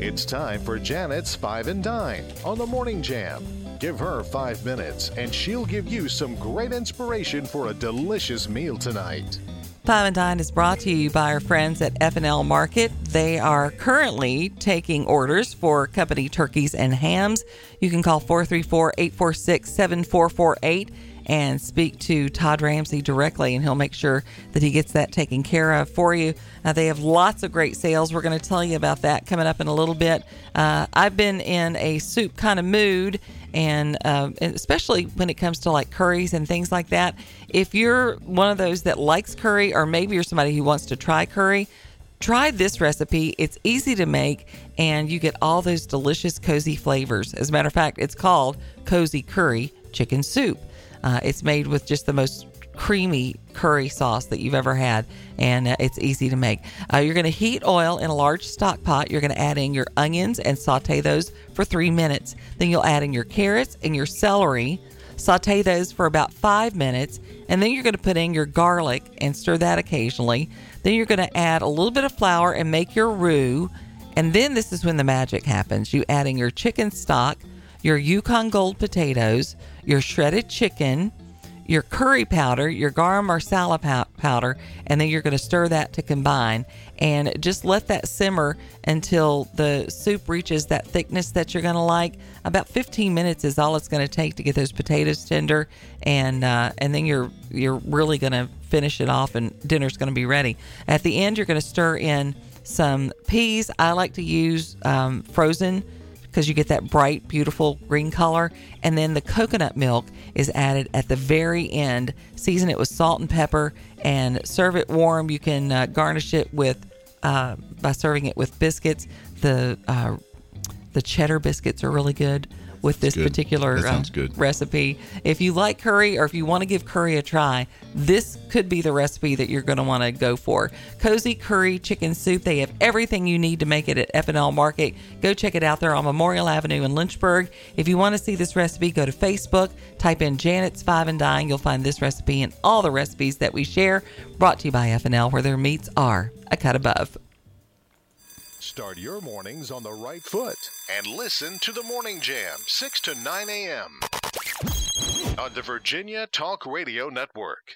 It's time for Janet's Five and Dine on the Morning Jam. Give her five minutes and she'll give you some great inspiration for a delicious meal tonight. Five and Dine is brought to you by our friends at F&L Market. They are currently taking orders for company turkeys and hams. You can call 434-846-7448 and speak to Todd Ramsey directly, and he'll make sure that he gets that taken care of for you. Uh, they have lots of great sales. We're going to tell you about that coming up in a little bit. Uh, I've been in a soup kind of mood, and, uh, and especially when it comes to like curries and things like that. If you're one of those that likes curry, or maybe you're somebody who wants to try curry, try this recipe. It's easy to make, and you get all those delicious, cozy flavors. As a matter of fact, it's called Cozy Curry Chicken Soup. Uh, it's made with just the most creamy curry sauce that you've ever had, and uh, it's easy to make. Uh, you're going to heat oil in a large stock pot. You're going to add in your onions and saute those for three minutes. Then you'll add in your carrots and your celery. Saute those for about five minutes, and then you're going to put in your garlic and stir that occasionally. Then you're going to add a little bit of flour and make your roux. And then this is when the magic happens. You add in your chicken stock, your Yukon Gold potatoes, your shredded chicken, your curry powder, your garam masala powder, and then you're going to stir that to combine and just let that simmer until the soup reaches that thickness that you're going to like. About 15 minutes is all it's going to take to get those potatoes tender, and uh, and then you're you're really going to finish it off, and dinner's going to be ready. At the end, you're going to stir in some peas. I like to use um, frozen because you get that bright, beautiful green color. And then the coconut milk is added at the very end. Season it with salt and pepper and serve it warm. You can uh, garnish it with uh, by serving it with biscuits. The uh, the cheddar biscuits are really good with this good. particular uh, recipe. If you like curry or if you want to give curry a try, this could be the recipe that you're going to want to go for. Cozy Curry Chicken Soup. They have everything you need to make it at F&L Market. Go check it out there on Memorial Avenue in Lynchburg. If you want to see this recipe, go to Facebook, type in Janet's Five and Dine. You'll find this recipe and all the recipes that we share. Brought to you by F&L, where their meats are a cut above. Start your mornings on the right foot and listen to the Morning Jam, 6 to 9 a.m. on the Virginia Talk Radio Network.